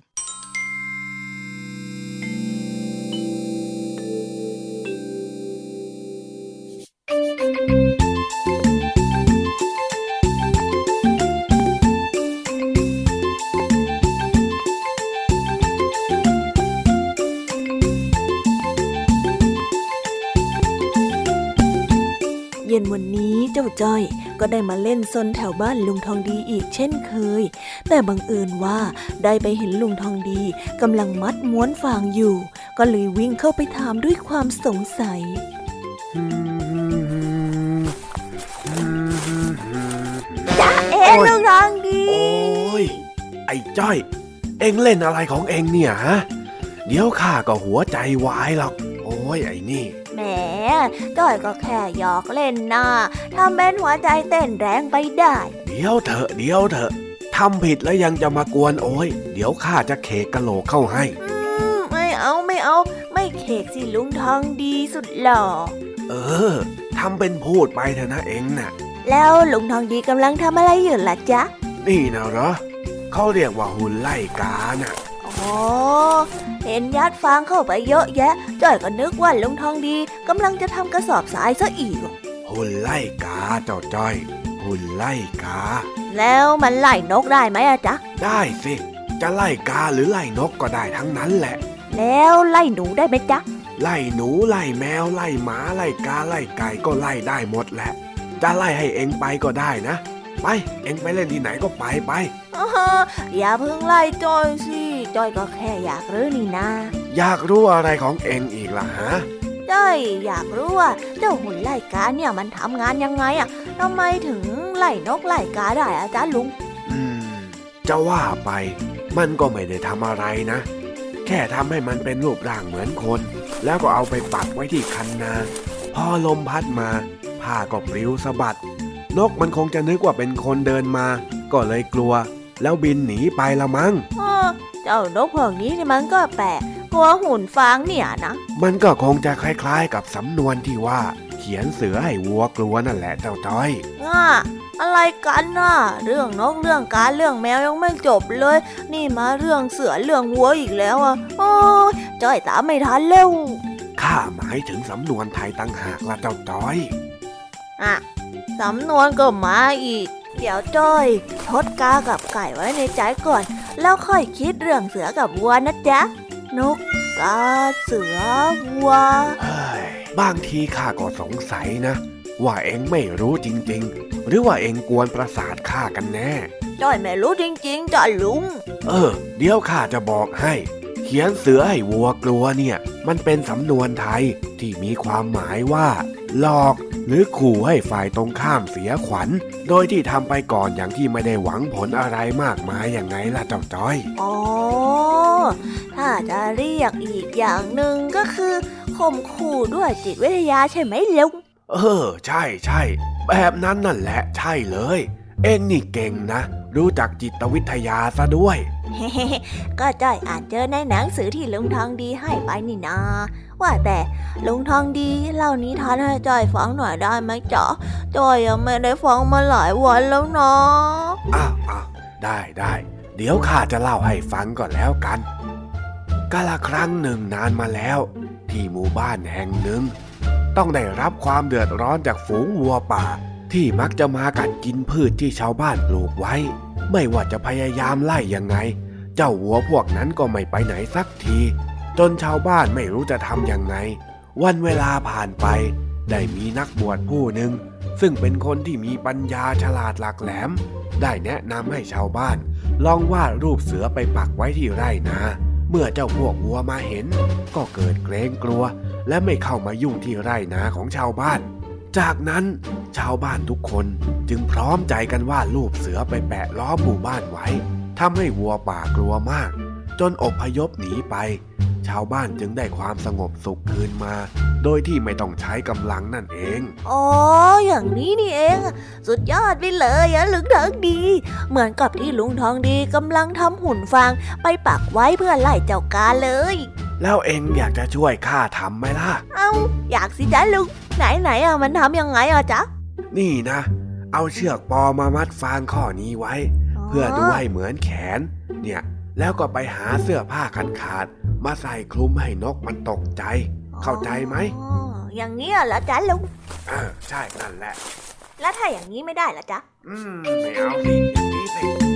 ก็ได้มาเล่นซนแถวบ้านลุงทองดีอีกเช่นเคย แต่บังเอิญว่าได้ไปเห็นลุงทองดีกำลังมัดม้วนฟางอยู่ ก็เลยวิ่งเข้าไปถามด้วยความสงสัยจ้าเอ๋ลุงทองดี โอ้ย ไอ้จ้อย เอ็งเล่นอะไรของเอ็งเนี่ยฮะ เดี๋ยวข้าก็หัวใจวายหรอก โอ้ยไอ้นี่ จ้อยก็แค่หยอกเล่นนะทำเป็นหัวใจเต้นแรงไปได้ เดี๋ยวเถอะเดี๋ยวเถอะทำผิดแล้วยังจะมากวนโอ้ย เดี๋ยวข้าจะเคกกะโหลกเข้าให้อืมไม่เอาไม่เอา ไม่เคกสิลุงทองดีสุดหล่อ เออทำเป็นพูดไปเถอะนะเอ็งน่ะ แล้วลุงทองดีกำลังทำอะไรอยู่ล่ะจ๊ะ นี่นะเหรอเขาเรียกว่าหุ่นไล่กาน่ะ อ๋อ เห็นยัดฟางเข้าไปเยอะแยะ จ้อยก็นึกว่าลุงทองดีกำลังจะทำกระสอบทรายซะอีก หุ่นไล่กาเจ้าจ้อย หุ่นไล่กา แล้วมันไล่นกได้ไหมอะจ๊ะ ได้สิ จะไล่กาหรือไล่นกก็ได้ทั้งนั้นแหละ แล้วไล่หนูได้ไหมจ๊ะ ไล่หนูไล่แมวไล่หมาไล่กาไล่ไก่ก็ไล่ได้หมดแหละ จะไล่ให้เองไปก็ได้นะ ไป เองไปเล่นที่ไหนก็ไปไปอ้าอย่าเพิ่งไล่จอยสิ จอยก็แค่อยากรู้นี่นะอยากรู้อะไรของเองอีกล่ะฮะจ้อยอยากรู้ว่าเจ้าหุ่นไล่กาเนี่ยมันทำงานยังไงอะทำไมถึงไล่นกไล่กาได้อะจ๊ะลุง อืม จะว่าไป มันก็ไม่ได้ทำอะไรนะ แค่ทำให้มันเป็นรูปร่างเหมือนคน แล้วก็เอาไปปักไว้ที่คันนา พอลมพัดมาผ้าก็ปลิวสะบัด นกมันคงจะนึกว่าเป็นคนเดินมา ก็เลยกลัว แล้วบินหนีไปละมั้งอ้อเจ้านกพวกนี้นี่มันก็แปลกกลัวหุ่นฟางเนี่ยนะ มันก็คงจะคล้ายๆ กับสำนวนที่ว่า เขียนเสือให้วัวกลัวนั่นแหละเจ้าจ้อยง่าอะไรกันน่ะ เรื่องนกเรื่องกาเรื่องแมวยังไม่จบเลย นี่มาเรื่องเสือเรื่องวัวอีกแล้วอะโอ้ยจ้อยตามไม่ทันเร็วข้าหมายถึงสำนวนไทยตั้งหากละเจ้าจ้อยอะสำนวนก็มาอีก เดี๋ยวจ้อยทดกากับไก่ไว้ในใจก่อน แล้วค่อยคิดเรื่องเสือกับวัวนะจ๊ะ นกกาเสือวัวเฮ้ยบางทีข้าก็สงสัยนะ ว่าเอ็งไม่รู้จริง ๆ หรือว่าเอ็งกวนประสาทข้ากันแน่ จ้อยไม่รู้จริง ๆจ้ะลุง เออ เดี๋ยวข้าจะบอกให้เขียนเสือให้วัวกลัวเนี่ย มันเป็นสำนวนไทยที่มีความหมายว่า หลอกหรือขู่ให้ฝ่ายตรงข้ามเสียขวัญ โดยที่ทำไปก่อนอย่างที่ไม่ได้หวังผลอะไรมากมายอย่างไงล่ะเจ้าจ้อย อ๋อ ถ้าจะเรียกอีกอย่างหนึ่งก็คือข่มขู่ด้วยจิตวิทยาใช่ไหมลุงเออ ใช่ใช่แบบนั้นนั่นแหละใช่เลย เอ็งนี่เก่งนะ รู้จักจิตวิทยาซะด้วย ก็จ้อยอ่านเจอในหนังสือที่ลุงทองดีให้ไปนี่นา ว่าแต่ลุงทองดีเล่านิทานให้จ้อยฟังหน่อยได้ไหมจ๊ะจ้อยยังไม่ได้ฟังมาหลายวันแล้วนะอ้าวอ้าวได้ได้เดี๋ยวข้าจะเล่าให้ฟังก่อนแล้วกันกาละครั้งหนึ่งนานมาแล้ว ที่หมู่บ้านแห่งหนึ่ง ต้องได้รับความเดือดร้อนจากฝูงวัวป่า ที่มักจะมากัดกินพืชที่ชาวบ้านปลูกไว้ ไม่ว่าจะพยายามไล่ยังไง เจ้าวัวพวกนั้นก็ไม่ไปไหนสักที จนชาวบ้านไม่รู้จะทำยังไง วันเวลาผ่านไป ได้มีนักบวชผู้หนึ่ง ซึ่งเป็นคนที่มีปัญญาฉลาดหลักแหลม ได้แนะนำให้ชาวบ้าน ลองวาดรูปเสือไปปักไว้ที่ไร่นาเมื่อเจ้าพวกวัวมาเห็น ก็เกิดเกรงกลัว และไม่เข้ามายุ่งที่ไร่นาของชาวบ้าน จากนั้นชาวบ้านทุกคนจึงพร้อมใจกันวาดรูปเสือไปแปะล้อมหมู่บ้านไว้ทำให้วัวป่ากลัวมาก จนอพยพหนีไป ชาวบ้านจึงได้ความสงบสุขคืนมา โดยที่ไม่ต้องใช้กำลังนั่นเอง อ๋อ อย่างนี้นี่เอง สุดยอดไปเลยอะลุงทองดี เหมือนกับที่ลุงทองดีกำลังทำหุ่นฟางไปปักไว้เพื่อไล่เจ้ากาเลย แล้วเองอยากจะช่วยข้าทำไหมล่ะ เอ้าอยากสิจ๊ะลุงไหนไหนๆอะมันทำยังไงอะจ๊ะ นี่นะ เอาเชือกปอมามัดฟางข้อนี้ไว้ เพื่อดูให้เหมือนแขน เนี่ย แล้วก็ไปหาเสื้อผ้าขาดขาดๆมาใส่คลุมให้นกมันตกใจ เข้าใจไหมอ๋ออย่างนี้เหรอจ๊ะลุงเออใช่นั่นแหละ แล้วถ้าอย่างนี้ไม่ได้ล่ะจ๊ะ อืมไม่เอาสิอย่างนี้สิ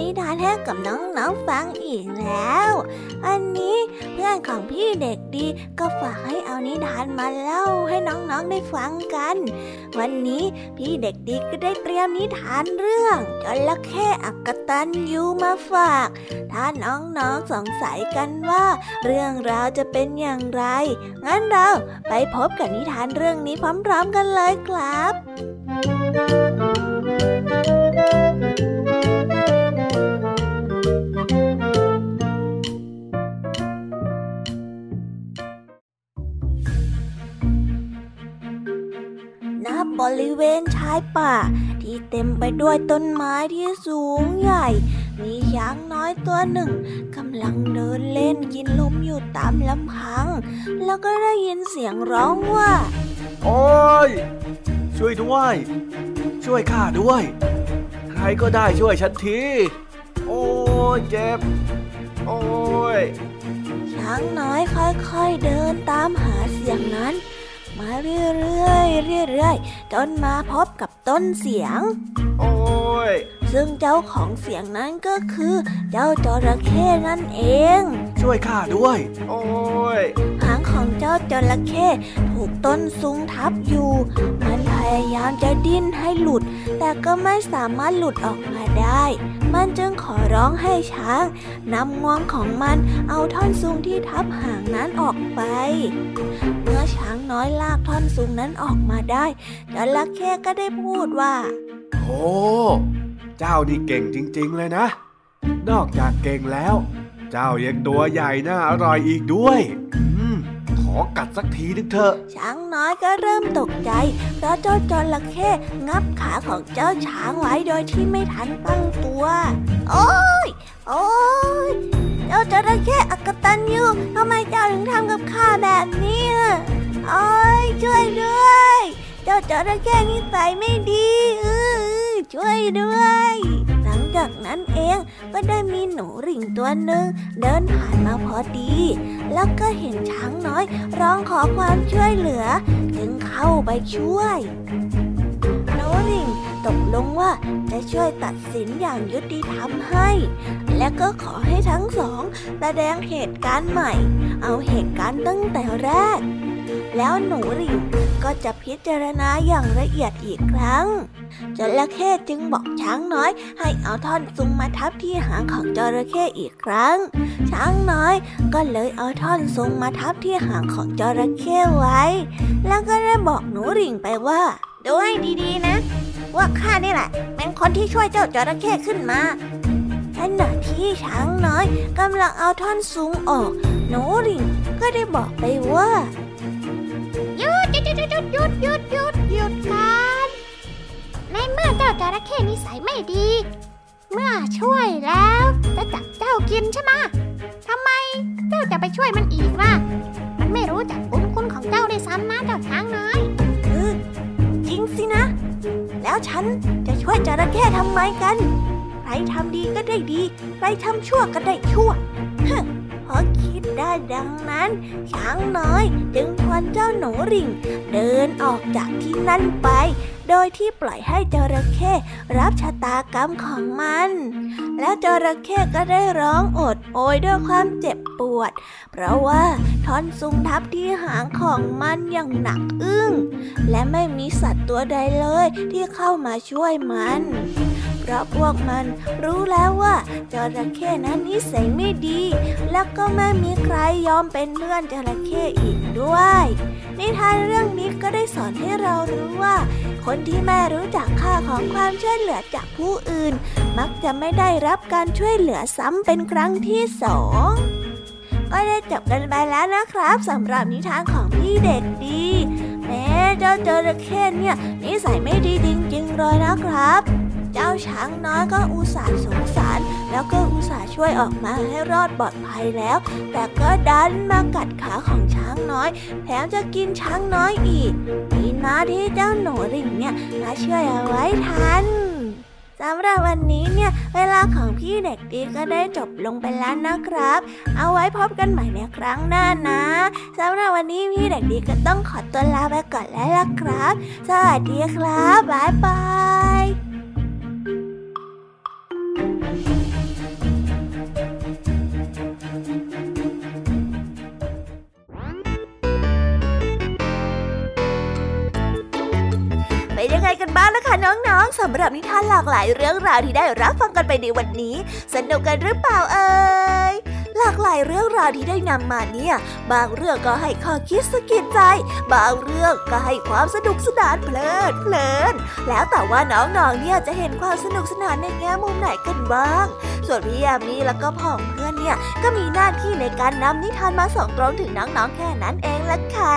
นิทานให้กับน้องๆฟังอีกแล้ว อันนี้เพื่อนของพี่เด็กดีก็ฝากให้เอานิทานมาเล่าให้น้องๆได้ฟังกัน วันนี้พี่เด็กดีก็ได้เตรียมนิทานเรื่องจระเข้อักตันยูมาฝาก ถ้าน้องๆสงสัยกันว่า เรื่องราวจะเป็นอย่างไร งั้นเราไปพบกับนิทานเรื่องนี้พร้อมๆกันเลยครับณบ ริเวณชายป่า ที่เต็มไปด้วยต้นไม้ที่สูงใหญ่ มีช้างน้อยตัวหนึ่งกำลังเดินเล่นกินลมอยู่ตามลำพัง แล้วก็ได้ยินเสียงร้องว่า โอ้ย ช่วยด้วย ช่วยข้าด้วย ใครก็ได้ช่วยฉันที โอ้ยเจ็บ โอ้ยช้างน้อยค่อยๆเดินตามหาเสียงนั้น มาเรื่อยๆเรื่อยๆจนมาพบกับต้นเสียง โอ้ ย ซึ่งเจ้าของเสียงนั้นก็คือ เจ้าจระเข้นั่นเอง ช่วยข้าด้วย โอ้ยหางของเจ้าจระเข้ถูกต้นซุงทับอยู่ มันพยายามจะดิ้นให้หลุด แต่ก็ไม่สามารถหลุดออกมาได้ มันจึงขอร้องให้ช้างนำงวงของมันเอาท่อนซุงที่ทับหางนั้นออกไป เมื่อช้างน้อยลากท่อนซุงนั้นออกมาได้จระเข้ก็ได้พูดว่า โอ้เจ้านี่เก่งจริง ๆ เลยนะ นอกจากเก่งแล้ว เจ้ายังตัวใหญ่น่าอร่อยอีกด้วยอืมขอกัดสักทีนึงเถอะ ช้างน้อยก็เริ่มตกใจ เพราะเจ้าจระเข้งับขาของเจ้าช้างไว้โดยที่ไม่ทันตั้งตัว โอ้ย โอ้ย เจ้าจระเข้อักตันยูทำไมเจ้าถึงทำกับข้าแบบนี้โอ้ยช่วยด้วย เจ้าจระเข้นิสัยไม่ดีเออช่วยด้วย หลังจากนั้นเองก็ได้มีหนูริ่งตัวหนึ่งเดินผ่านมาพอดี แล้วก็เห็นช้างน้อยร้องขอความช่วยเหลือ จึงเข้าไปช่วยโนริงตกลงว่าจะช่วยตัดสินอย่างยุติธรรมให้ และก็ขอให้ทั้งสองแสดงเหตุการณ์ใหม่ เอาเหตุการณ์ตั้งแต่แรก แล้วหนูริงก็จะพิจารณาอย่างละเอียดอีกครั้งจระเข้จึงบอกช้างน้อย ให้เอาท่อนซุงมาทับที่หางของจระเข้อีกครั้ง ช้างน้อยก็เลยเอาท่อนซุงมาทับที่หางของจระเข้ไว้ แล้วก็ได้บอกหนูริ่งไปว่าดูให้ดีๆนะ ว่าข้านี่แหละ เป็นคนที่ช่วยเจ้าจระเข้ขึ้นมาขณะที่ช้างน้อยกำลังเอาท่อนซุงออก หนูริ่งก็ได้บอกไปว่า ยุดหยุดหยุดหยุดหยุดกันในเมื่อเจ้าจระเข้นิสัยไม่ดี เมื่อช่วยแล้วจะจับเจ้ากินใช่ไหมทำไมเจ้าจะไปช่วยมันอีกล่ะ มันไม่รู้จักบุญคุณของเจ้าได้ซ้ำนะเจ้าช้างน้อยเออจริงสินะ แล้วฉันจะช่วยจระเข้ทำไมกัน ใครทำดีก็ได้ดี ใครทำชั่วก็ได้ชั่วฮึ พอคิดได้ดังนั้น ช้างน้อยจึงชวนเจ้าหนูริ่งเดินออกจากที่นั่นไป โดยที่ปล่อยให้จระเข้รับชะตากรรมของมัน แล้วจระเข้ก็ได้ร้องโอดโอยด้วยความเจ็บปวด เพราะว่าท่อนซุงทับที่หางของมันอย่างหนักอึ้ง และไม่มีสัตว์ตัวใดเลยที่เข้ามาช่วยมัน เพราะพวกมันรู้แล้วว่าจระเข้นั้นนิสัยไม่ดี และก็ไม่มีใครยอมเป็นเพื่อนจระเข้อีกด้วย นิทานเรื่องนี้ก็ได้สอนให้เรารู้ว่า คนที่ไม่รู้จักค่าของความช่วยเหลือจากผู้อื่น มักจะไม่ได้รับการช่วยเหลือซ้ำเป็นครั้งที่สองก็ได้จบกันไปแล้วนะครับสำหรับนิทานของพี่เด็กดีแม้เจ้าจระเข้เนี่ยนิสัยไม่ดีจริงๆเลยนะครับ เจ้าช้างน้อยก็อุตส่าห์สงสาร แล้วก็อุตส่าห์ช่วยออกมาให้รอดปลอดภัยแล้ว แต่ก็ดันมากัดขาของช้างน้อย แถมจะกินช้างน้อยอีกดีนะที่เจ้าหนูริ่งเนี่ยมาช่วยเอาไว้ทันสำหรับวันนี้เนี่ย เวลาของพี่เด็กดีก็ได้จบลงไปแล้วนะครับ เอาไว้พบกันใหม่ในครั้งหน้านะสำหรับวันนี้พี่เด็กดีก็ต้องขอตัวลาไปก่อนแล้วล่ะครับ สวัสดีครับบ๊ายบาย ไงกันบ้างล่ะคะน้องๆสำหรับนิทานหลากหลายเรื่องราวที่ได้รับฟังกันไปในวันนี้ สนุกกันหรือเปล่าเอ่ยหลากหลายเรื่องราวที่ได้นำมาเนี่ย บางเรื่องก็ให้ข้อคิดสะกิดใจ บางเรื่องก็ให้ความสนุกสนานเพลิดเพลิน แล้วแต่ว่าน้องๆ เนี่ยจะเห็นความสนุกสนานในแง่มุมไหนกันบ้าง ส่วนพี่ยามีแล้วก็พ่องเพื่อนเนี่ยก็มีหน้าที่ในการนำนิทานมาส่องตรงถึงน้องๆ แค่นั้นเองละค่ะ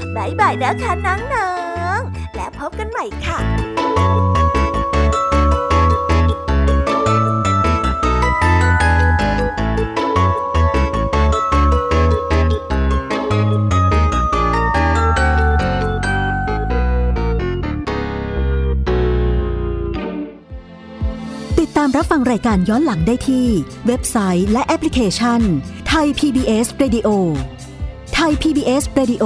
บายบายนะคะน้องๆ และพบกันใหม่ค่ะติดตามรับฟังรายการย้อนหลังได้ที่ เว็บไซต์และแอปพลิเคชันไทย PBS Radio ไทย PBS Radio